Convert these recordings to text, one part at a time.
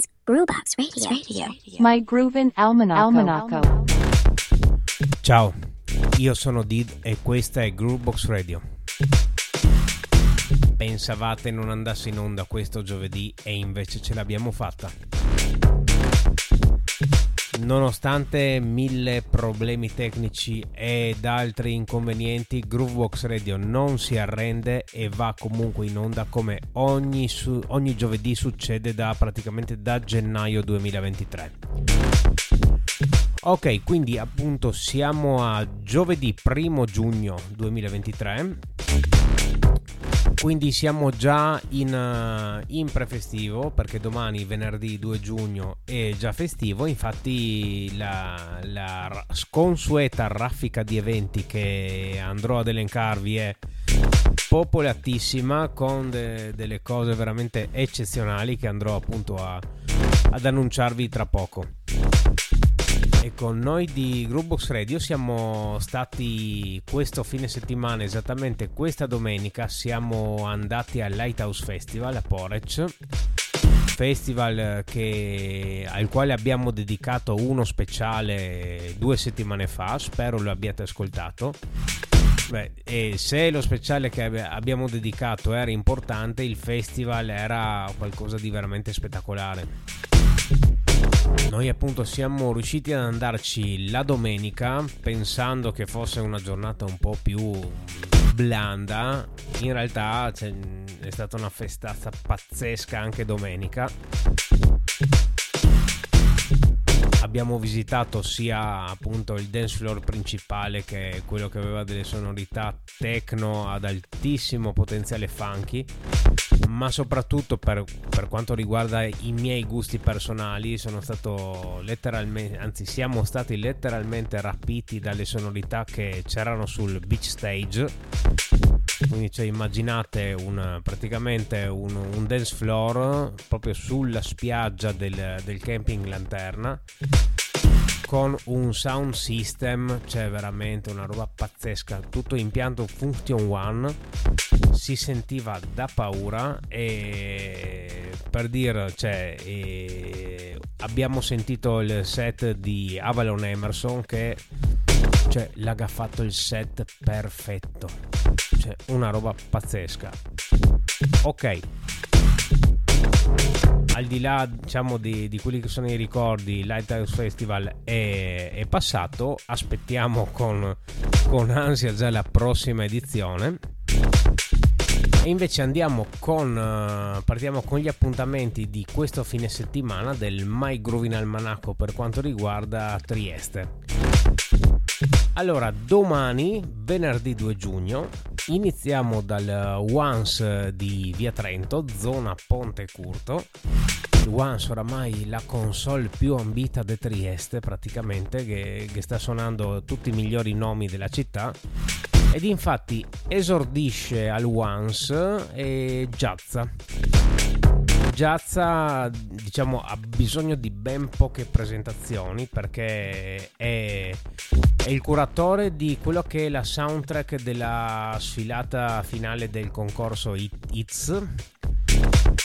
is Groovebox Radio. Radio. My Groovin Almanaco. Almanaco. Ciao, io sono Did e questa è Groovebox Radio. Pensavate non andasse in onda questo giovedì e invece ce l'abbiamo fatta. Nonostante mille problemi tecnici ed altri inconvenienti, Groovebox Radio non si arrende e va comunque in onda come ogni, su- ogni giovedì succede da praticamente da gennaio 2023. Ok, quindi appunto siamo a giovedì 1 giugno 2023 quindi siamo già in, uh, in prefestivo perché domani venerdì 2 giugno è già festivo. Infatti la, la sconsueta raffica di eventi che andrò ad elencarvi è popolatissima con de- delle cose veramente eccezionali che andrò appunto a, ad annunciarvi tra poco e con noi di Groupbox Radio siamo stati questo fine settimana, esattamente questa domenica, siamo andati al Lighthouse Festival a Porec. Festival che, al quale abbiamo dedicato uno speciale due settimane fa, spero lo abbiate ascoltato. Beh, e se lo speciale che abbiamo dedicato era importante, il festival era qualcosa di veramente spettacolare. Noi appunto siamo riusciti ad andarci la domenica pensando che fosse una giornata un po' più blanda, in realtà è stata una festazza pazzesca anche domenica. Abbiamo visitato sia appunto il dance floor principale che quello che aveva delle sonorità techno ad altissimo potenziale funky ma soprattutto per, per quanto riguarda i miei gusti personali sono stato letteralmente anzi siamo stati letteralmente rapiti dalle sonorità che c'erano sul beach stage. Quindi cioè, immaginate un, praticamente un, un, dance floor proprio sulla spiaggia del, del camping Lanterna con un sound system, cioè veramente una roba pazzesca, tutto impianto Function One, si sentiva da paura e per dire, cioè, abbiamo sentito il set di Avalon Emerson che cioè l'ha fatto il set perfetto, cioè una roba pazzesca. Ok, al di là diciamo di, di, quelli che sono i ricordi Lighthouse Festival è, è passato. Aspettiamo con, con ansia già la prossima edizione. E invece andiamo con uh, partiamo con gli appuntamenti di questo fine settimana del My Groovin Almanacco per quanto riguarda Trieste allora domani venerdì 2 giugno iniziamo dal Once di Via Trento zona Ponte Curto il Once oramai la console più ambita di Trieste praticamente che, che sta suonando tutti i migliori nomi della città ed infatti esordisce al Once e Giazza. Giazza diciamo ha bisogno di ben poche presentazioni perché è, è, il curatore di quello che è la soundtrack della sfilata finale del concorso Hits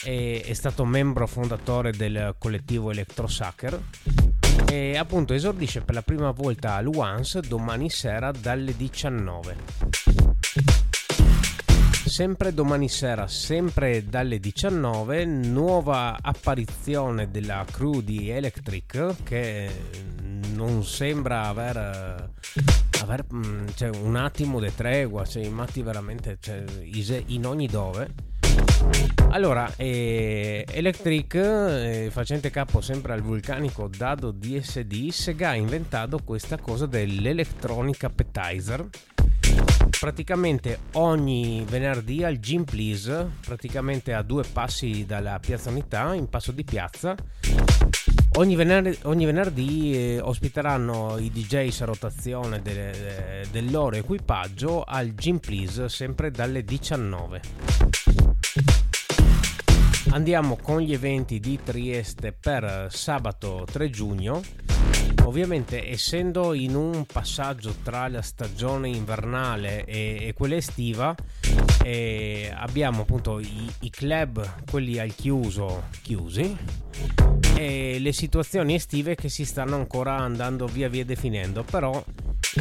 è, è stato membro fondatore del collettivo Electro Sucker. E appunto esordisce per la prima volta al Once domani sera dalle 19 sempre domani sera sempre dalle 19 nuova apparizione della crew di Electric che non sembra aver, aver mm, cioè, un attimo di tregua cioè, i matti veramente cioè, in ogni dove allora, eh, Electric, eh, facente capo sempre al vulcanico Dado DSD, Sega ha inventato questa cosa dell'Electronic Appetizer. Praticamente ogni venerdì al Gym Please, praticamente a due passi dalla piazza Unità, in passo di piazza, Ogni venerdì, ogni venerdì eh, ospiteranno i DJs a rotazione de, de, del loro equipaggio al Gym Please sempre dalle 19. Andiamo con gli eventi di Trieste per sabato 3 giugno. Ovviamente essendo in un passaggio tra la stagione invernale e, e quella estiva eh, abbiamo appunto i, i, club, quelli al chiuso chiusi e le situazioni estive che si stanno ancora andando via via definendo, però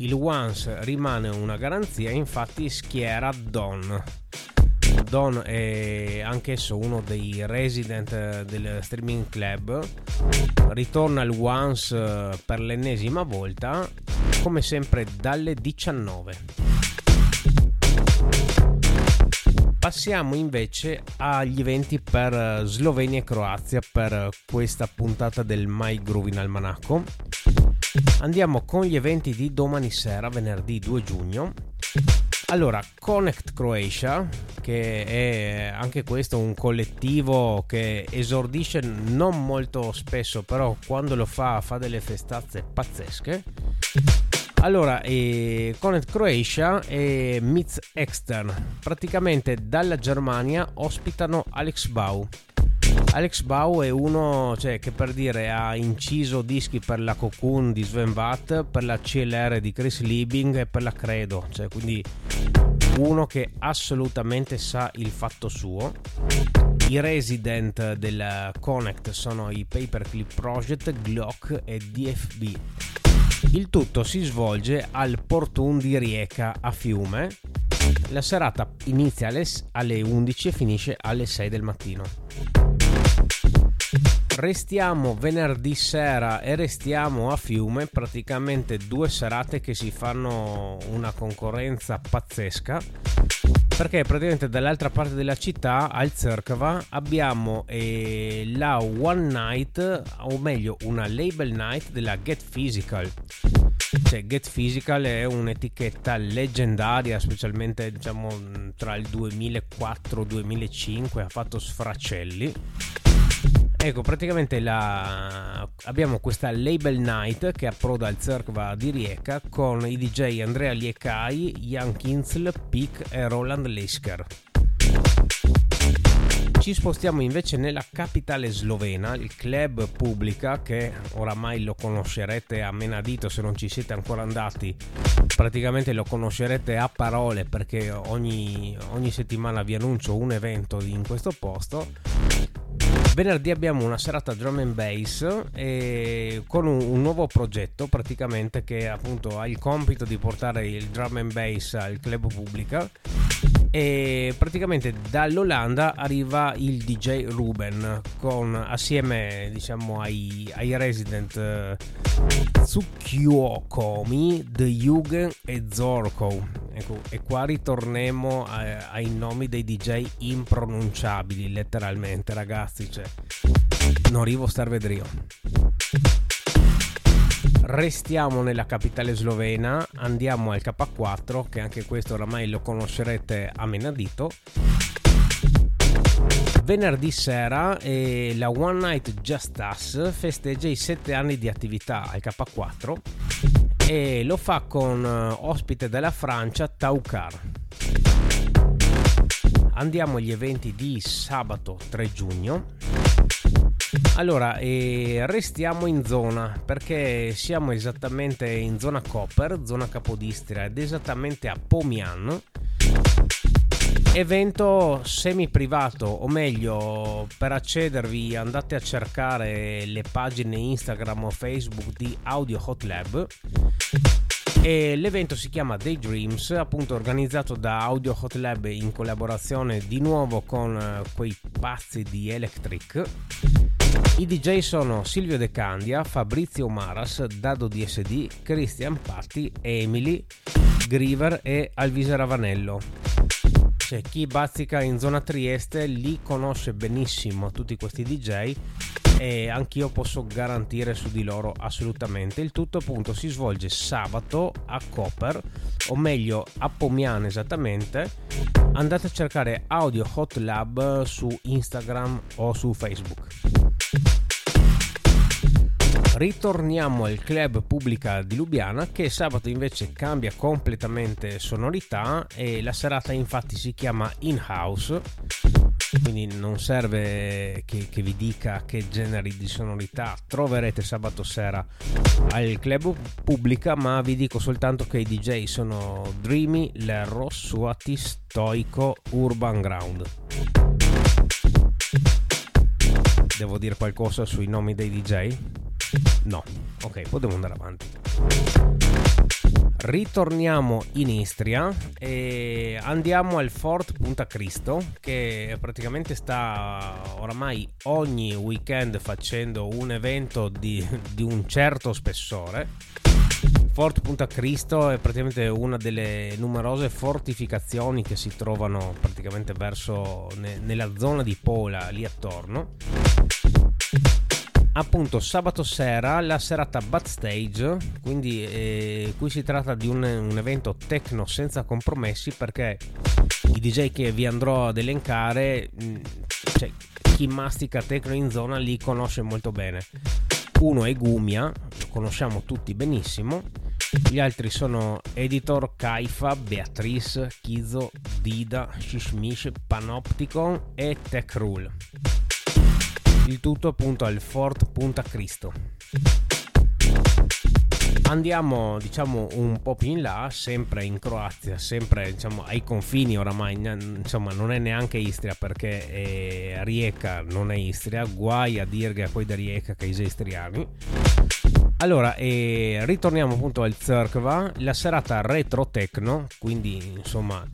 il Once rimane una garanzia, infatti schiera Don. Don è anch'esso uno dei resident del streaming club, ritorna al Once per l'ennesima volta, come sempre dalle 19. Passiamo invece agli eventi per Slovenia e Croazia per questa puntata del My Groove in Almanacco. Andiamo con gli eventi di domani sera, venerdì 2 giugno. Allora, Connect Croatia, che è anche questo un collettivo che esordisce non molto spesso, però quando lo fa fa delle festazze pazzesche. Allora, eh, Connect Croatia e Mitz Extern, praticamente dalla Germania ospitano Alex Bau. Alex Bau è uno cioè, che per dire ha inciso dischi per la Cocoon di Sven Watt, per la CLR di Chris Liebing e per la Credo, cioè, quindi uno che assolutamente sa il fatto suo. I resident del Connect sono i Paperclip Project, Glock e DFB. Il tutto si svolge al Portun di Rieca a Fiume. La serata inizia alle 11 e finisce alle 6 del mattino. Restiamo venerdì sera e restiamo a Fiume, praticamente due serate che si fanno una concorrenza pazzesca perché praticamente dall'altra parte della città al Cercava abbiamo eh, la One Night o meglio una Label Night della Get Physical. Cioè, Get Physical è un'etichetta leggendaria specialmente diciamo tra il 2004 e 2005 ha fatto sfracelli Ecco, praticamente la... abbiamo questa Label Night che approda al Cercva di Rieca con i DJ Andrea Liecai, Jan Kinzel, Pick e Roland Lisker. Ci spostiamo invece nella capitale slovena, il club Pubblica, che oramai lo conoscerete a menadito se non ci siete ancora andati, praticamente lo conoscerete a parole perché ogni, ogni settimana vi annuncio un evento in questo posto Venerdì abbiamo una serata drum and bass con un, un, nuovo progetto praticamente che appunto ha il compito di portare il drum and bass al club pubblica e praticamente dall'Olanda arriva il DJ Ruben con, assieme diciamo ai, ai resident uh, Tsukiokomi, The Jugend e Zorko. Ecco, e qua ritorniamo a, ai nomi dei DJ impronunciabili letteralmente. Ragazzi cioè, non arrivo a star vedrio Restiamo nella capitale slovena, andiamo al K4, che anche questo oramai lo conoscerete a menadito. Venerdì sera eh, la One Night Just Us festeggia i 7 anni di attività al K4 e lo fa con uh, ospite della Francia Taucar. Andiamo agli eventi di sabato 3 giugno. Allora, eh, restiamo in zona perché siamo esattamente in zona Copper, zona Capodistria ed esattamente a Pomian. Evento semi privato, o meglio, per accedervi andate a cercare le pagine Instagram o Facebook di Audio Hot Lab e l'evento si chiama Daydreams, appunto organizzato da Audio Hot Lab in collaborazione di nuovo con eh, quei pazzi di Electric. I DJ sono Silvio De Candia, Fabrizio Maras, Dado DSD, Christian Patti, Emily, Griever e Alvise Ravanello. Cioè, chi bazzica in zona Trieste li conosce benissimo tutti questi DJ e anch'io posso garantire su di loro assolutamente. Il tutto appunto si svolge sabato a Copper, o meglio a Pomiane esattamente. Andate a cercare Audio Hot Lab su Instagram o su Facebook. Ritorniamo al club pubblica di Lubiana che sabato invece cambia completamente sonorità e la serata infatti si chiama In House quindi non serve che, che, vi dica che generi di sonorità troverete sabato sera al club pubblica ma vi dico soltanto che i DJ sono Dreamy, Lerro, Suati, Stoico, Urban Ground devo dire qualcosa sui nomi dei DJ? No. Ok, possiamo andare avanti. Ritorniamo in Istria e andiamo al Fort Punta Cristo che praticamente sta oramai ogni weekend facendo un evento di, di un certo spessore. Fort Punta Cristo è praticamente una delle numerose fortificazioni che si trovano praticamente verso ne, nella zona di Pola lì attorno appunto sabato sera la serata Backstage, quindi eh, qui si tratta di un, un, evento techno senza compromessi perché i DJ che vi andrò ad elencare, mm, cioè, chi mastica techno in zona li conosce molto bene. Uno è Gumia, lo conosciamo tutti benissimo. Gli altri sono Editor, Kaifa, Beatrice, Kizo, Dida, Shishmish, Panopticon e Tech Rule il tutto appunto al Fort Punta Cristo. Andiamo diciamo un po' più in là, sempre in Croazia, sempre diciamo ai confini oramai, insomma non è neanche Istria perché è Rijeka non è Istria, guai a dirghe a quei da Rijeka che sono istriani. Allora, eh, ritorniamo appunto al Zerkva, la serata retro techno, quindi insomma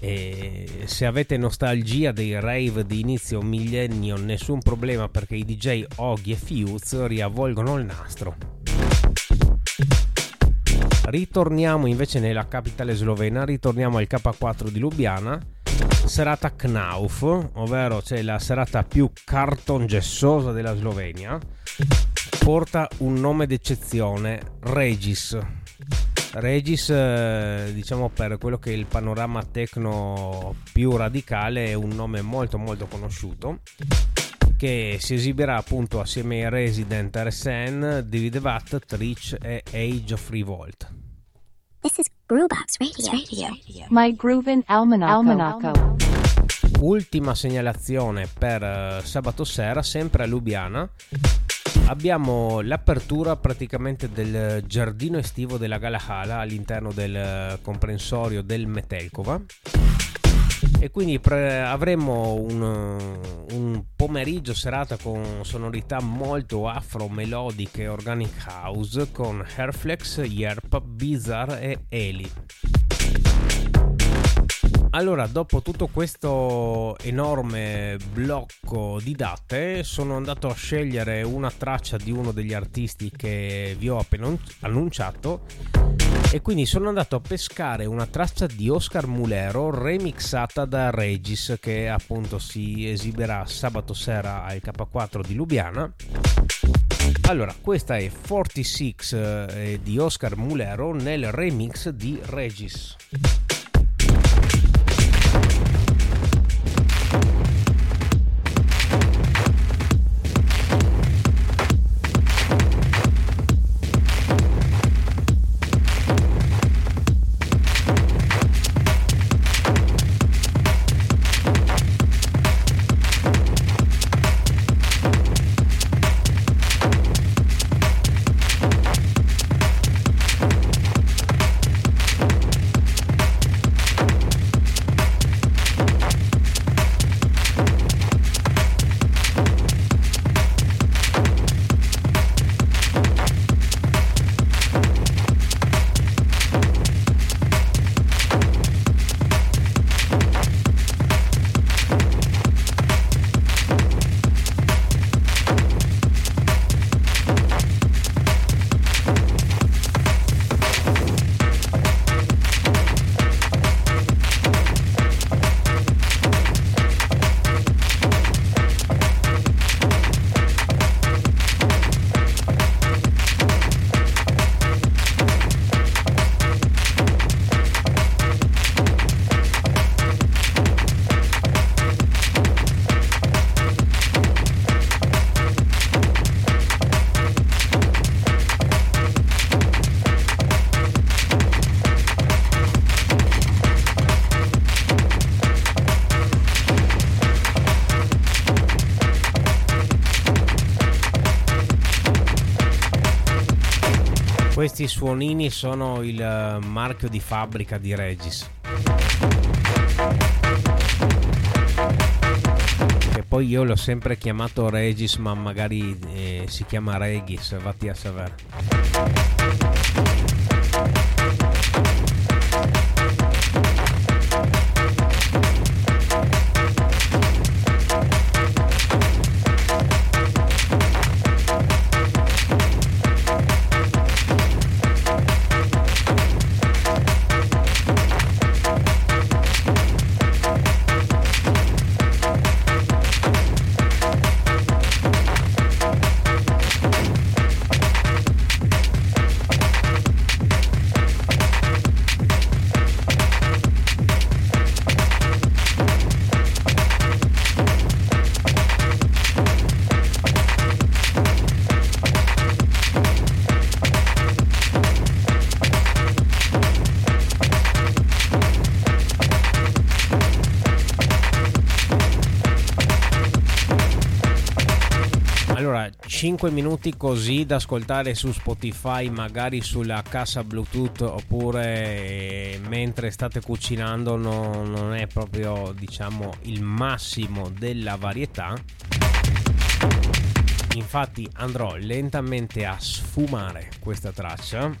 e se avete nostalgia dei rave di inizio millennio, nessun problema perché i DJ Oggi e Fuse riavvolgono il nastro. Ritorniamo invece nella capitale slovena, ritorniamo al K4 di Lubiana, serata Knauf, ovvero cioè la serata più cartongessosa della Slovenia, porta un nome d'eccezione, Regis Regis, eh, diciamo per quello che è il panorama techno più radicale, è un nome molto molto conosciuto che si esibirà appunto assieme ai Resident RSN, David Watt, Trich e Age of Revolt. This is Groovebox Radio. Radio. My Groovin Almanacco. Almanacco. Ultima segnalazione per uh, sabato sera, sempre a Lubiana abbiamo l'apertura praticamente del giardino estivo della Galahala all'interno del comprensorio del Metelkova. E quindi pre- avremo un, un, pomeriggio serata con sonorità molto afro melodiche organic house con Hairflex, Yerp, Bizarre e Eli allora, dopo tutto questo enorme blocco di date, sono andato a scegliere una traccia di uno degli artisti che vi ho appena annunciato e quindi sono andato a pescare una traccia di Oscar Mulero remixata da Regis che appunto si esibirà sabato sera al K4 di Lubiana. Allora, questa è 46 eh, di Oscar Mulero nel remix di Regis. Questi suonini sono il eh, marchio di fabbrica di Regis. Che poi io l'ho sempre chiamato Regis, ma magari eh, si chiama Regis, vatti a sapere. 5 minuti così da ascoltare su Spotify, magari sulla cassa Bluetooth oppure mentre state cucinando no, non è proprio, diciamo, il massimo della varietà. Infatti andrò lentamente a sfumare questa traccia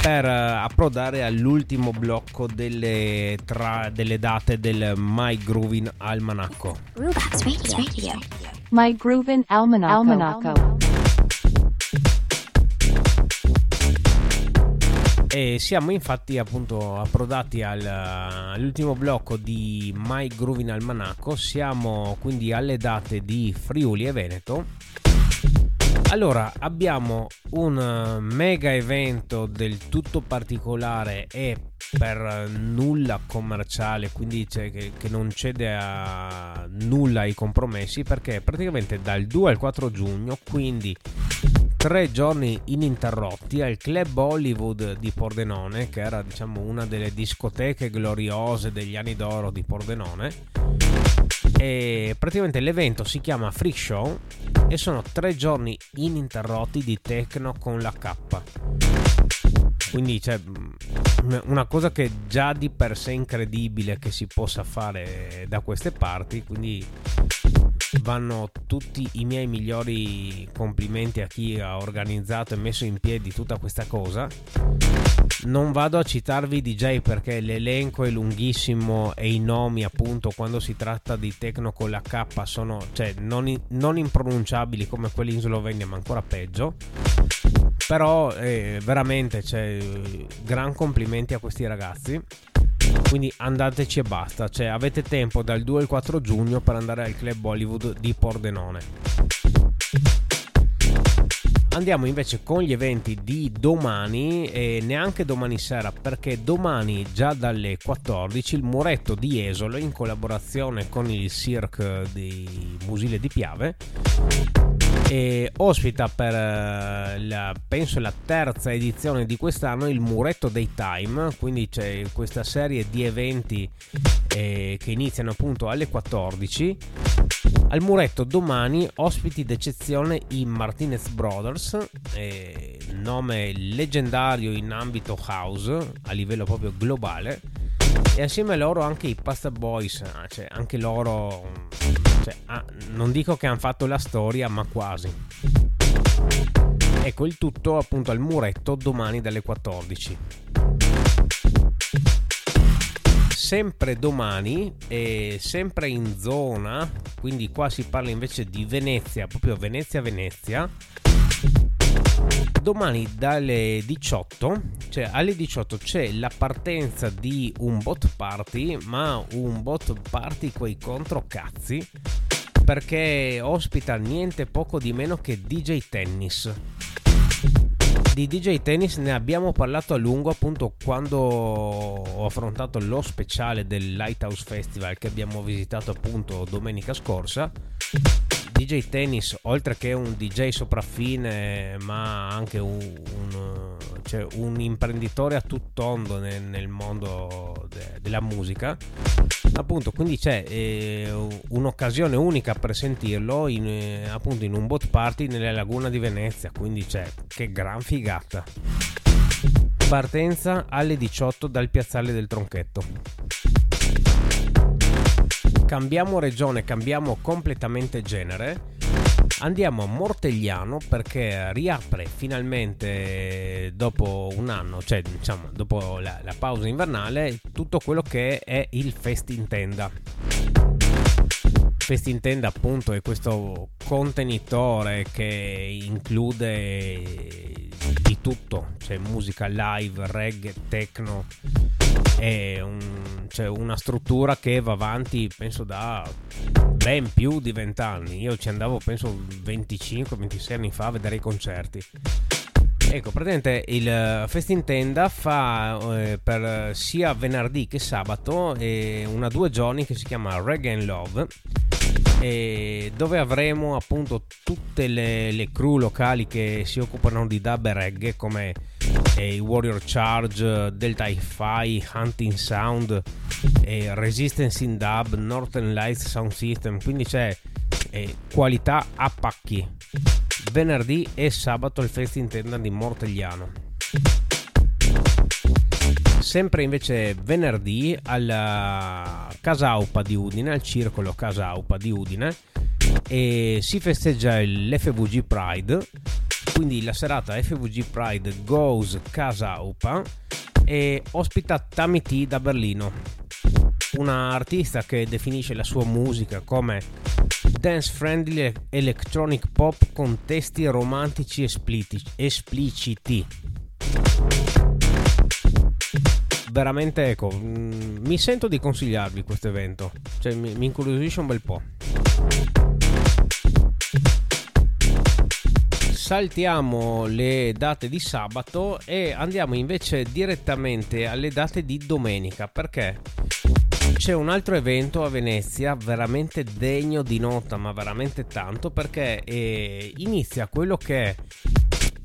per approdare all'ultimo blocco delle, tra, delle date del My Groovin Almanacco. Groovebox Radio. My Groovin Almanacco. Almanacco. E siamo infatti appunto approdati al, all'ultimo blocco di My Groovin Almanacco. Siamo quindi alle date di Friuli e Veneto. Allora, abbiamo un mega evento del tutto particolare e per nulla commerciale, quindi che, che, non cede a nulla ai compromessi, perché praticamente dal 2 al 4 giugno, quindi tre giorni ininterrotti al Club Hollywood di Pordenone, che era diciamo una delle discoteche gloriose degli anni d'oro di Pordenone. E praticamente l'evento si chiama Freak Show e sono tre giorni ininterrotti di techno con la K. Quindi c'è una cosa che già di per sé incredibile che si possa fare da queste parti, quindi vanno tutti i miei migliori complimenti a chi ha organizzato e messo in piedi tutta questa cosa. Non vado a citarvi DJ perché l'elenco è lunghissimo e i nomi appunto quando si tratta di techno con la K sono cioè, non, non impronunciabili come quelli in Slovenia ma ancora peggio però eh, veramente cioè, gran complimenti a questi ragazzi. Quindi andateci e basta. Cioè, avete tempo dal 2 al 4 giugno per andare al club Bollywood di Pordenone. Andiamo invece con gli eventi di domani e neanche domani sera perché domani già dalle 14 il muretto di Esolo in collaborazione con il Cirque di Musile di Piave e ospita per eh, la, penso la terza edizione di quest'anno il muretto dei time. Quindi c'è questa serie di eventi eh, che iniziano appunto alle 14 al muretto domani ospiti d'eccezione i Martinez Brothers eh, nome leggendario in ambito house a livello proprio globale e assieme a loro anche i Pasta Boys cioè anche loro cioè, ah, non dico che hanno fatto la storia, ma quasi. Ecco il tutto appunto al muretto domani dalle 14. Sempre domani e sempre in zona, quindi qua si parla invece di Venezia, proprio Venezia-Venezia. Domani dalle 18, cioè alle 18 c'è la partenza di un bot party, ma un bot party coi controcazzi perché ospita niente poco di meno che DJ Tennis. Di DJ Tennis ne abbiamo parlato a lungo appunto quando ho affrontato lo speciale del Lighthouse Festival che abbiamo visitato appunto domenica scorsa. DJ Tennis, oltre che un DJ sopraffine, ma anche un, un, cioè un imprenditore a tuttondo nel, nel mondo de, della musica, appunto quindi c'è eh, un'occasione unica per sentirlo in, eh, appunto in un boat party nella laguna di Venezia, quindi c'è che gran figata. Partenza alle 18 dal piazzale del Tronchetto. Cambiamo regione, cambiamo completamente genere. Andiamo a Mortegliano perché riapre finalmente dopo un anno, cioè diciamo dopo la, la pausa invernale, tutto quello che è il Fest in Tenda. Fest in Tenda appunto è questo contenitore che include di tutto, c'è musica live, reggae, techno, è un, cioè una struttura che va avanti penso da ben più di vent'anni, io ci andavo penso 25-26 anni fa a vedere i concerti. Ecco, praticamente il Fest in Tenda fa eh, per sia venerdì che sabato eh, una due giorni che si chiama Reggae and Love dove avremo appunto tutte le, le, crew locali che si occupano di dub e reggae come eh, i Warrior Charge, Delta Hi-Fi, Hunting Sound, eh, Resistance in Dub, Northern Lights Sound System, quindi c'è eh, qualità a pacchi. Venerdì e sabato il Fest Intenda di Mortegliano sempre invece venerdì alla Casaupa di Udine, al circolo Casaupa di Udine, e si festeggia l'FVG Pride. Quindi la serata FVG Pride Goes Casaupa e ospita Tammy T da Berlino, una artista che definisce la sua musica come dance friendly electronic pop con testi romantici espliciti. Veramente ecco mm, mi sento di consigliarvi questo evento. Cioè mi, mi incuriosisce un bel po' saltiamo le date di sabato e andiamo invece direttamente alle date di domenica perché c'è un altro evento a Venezia veramente degno di nota ma veramente tanto perché eh, inizia quello che è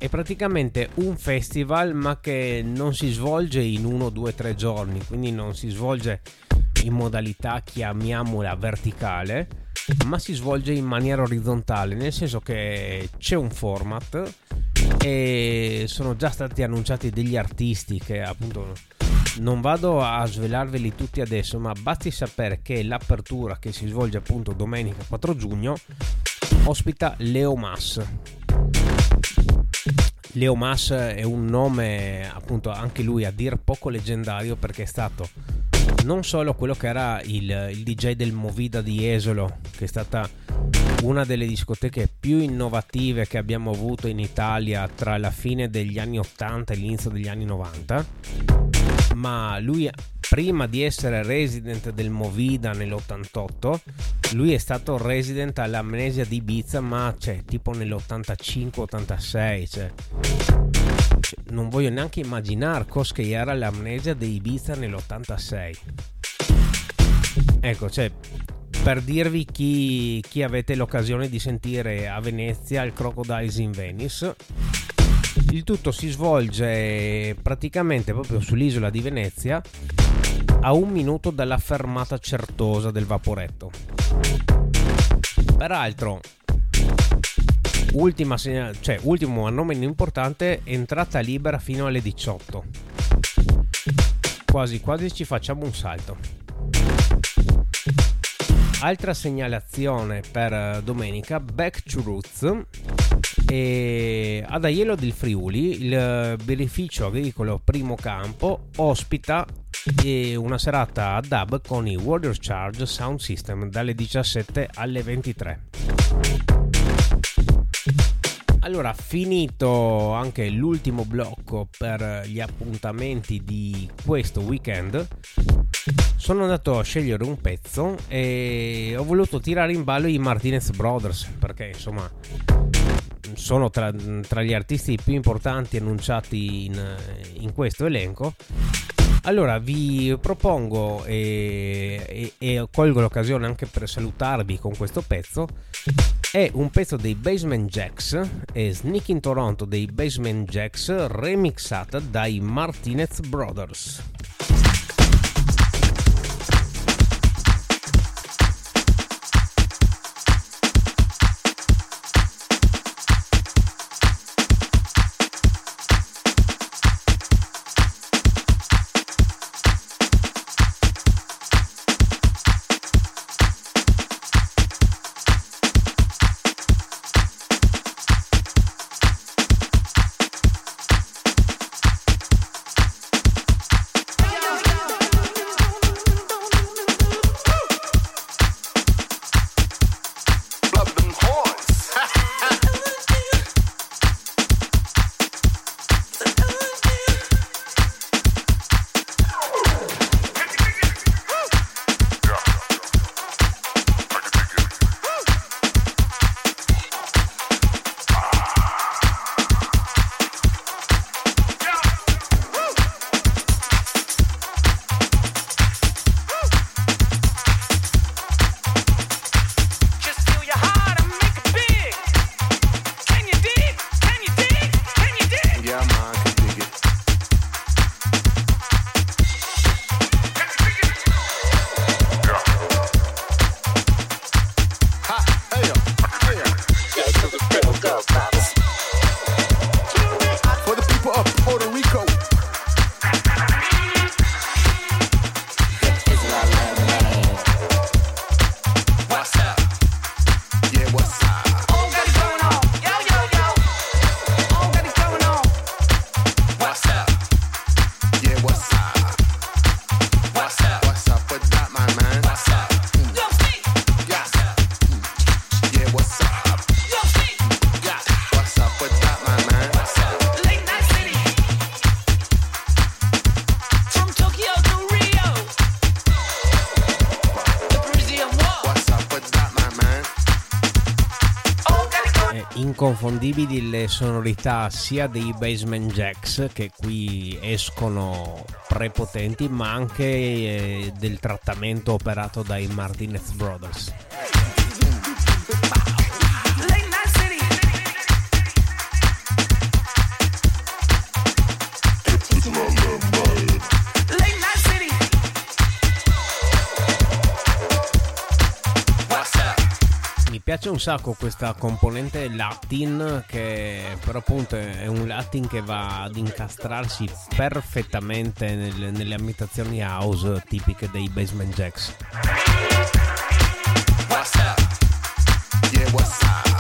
è praticamente un festival ma che non si svolge in uno, due, tre giorni, quindi non si svolge in modalità chiamiamola verticale, ma si svolge in maniera orizzontale, nel senso che c'è un format e sono già stati annunciati degli artisti che appunto non vado a svelarveli tutti adesso, ma basti sapere che l'apertura che si svolge appunto domenica 4 giugno ospita Leo Mass Leo Mas è un nome appunto anche lui a dir poco leggendario perché è stato non solo quello che era il, il DJ del Movida di Esolo che è stata una delle discoteche più innovative che abbiamo avuto in Italia tra la fine degli anni 80 e l'inizio degli anni 90 ma lui prima di essere resident del Movida nell'88 lui è stato resident all'amnesia di Ibiza ma cioè, tipo nell'85-86 cioè, cioè, non voglio neanche immaginare cosa era l'amnesia di Ibiza nell'86 ecco cioè per dirvi chi, chi avete l'occasione di sentire a Venezia il Crocodiles in Venice il tutto si svolge praticamente proprio sull'isola di Venezia a un minuto dalla fermata certosa del vaporetto. Peraltro, ultima segnal- cioè, ultimo a nome importante, entrata libera fino alle 18. Quasi quasi ci facciamo un salto. Altra segnalazione per domenica, Back to Roots e ad Aiello del Friuli il beneficio agricolo Primo Campo ospita eh, una serata a dub con i Warriors Charge Sound System dalle 17 alle 23. Allora, finito anche l'ultimo blocco per gli appuntamenti di questo weekend, sono andato a scegliere un pezzo e ho voluto tirare in ballo i Martinez Brothers perché insomma sono tra, tra, gli artisti più importanti annunciati in, in questo elenco. Allora vi propongo e, e, e, colgo l'occasione anche per salutarvi con questo pezzo. È un pezzo dei Basement Jacks e Sneak in Toronto dei Basement Jacks remixata dai Martinez Brothers. Inconfondibili le sonorità sia dei Basement Jacks che qui escono prepotenti ma anche eh, del trattamento operato dai Martinez Brothers. Piace un sacco questa componente Latin che però appunto è un Latin che va ad incastrarsi perfettamente nel, nelle ambientazioni house tipiche dei Basement Jacks. What's up? Yeah, what's up?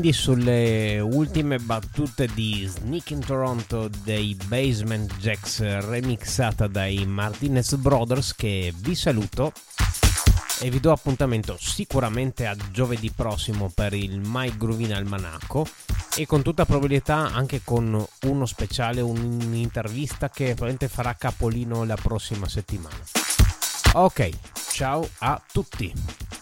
Quindi sulle ultime battute di Sneak in Toronto dei Basement Jacks remixata dai Martinez Brothers che vi saluto e vi do appuntamento sicuramente a giovedì prossimo per il My Groovin Almanacco e con tutta probabilità anche con uno speciale, un'intervista che probabilmente farà capolino la prossima settimana. Ok, ciao a tutti.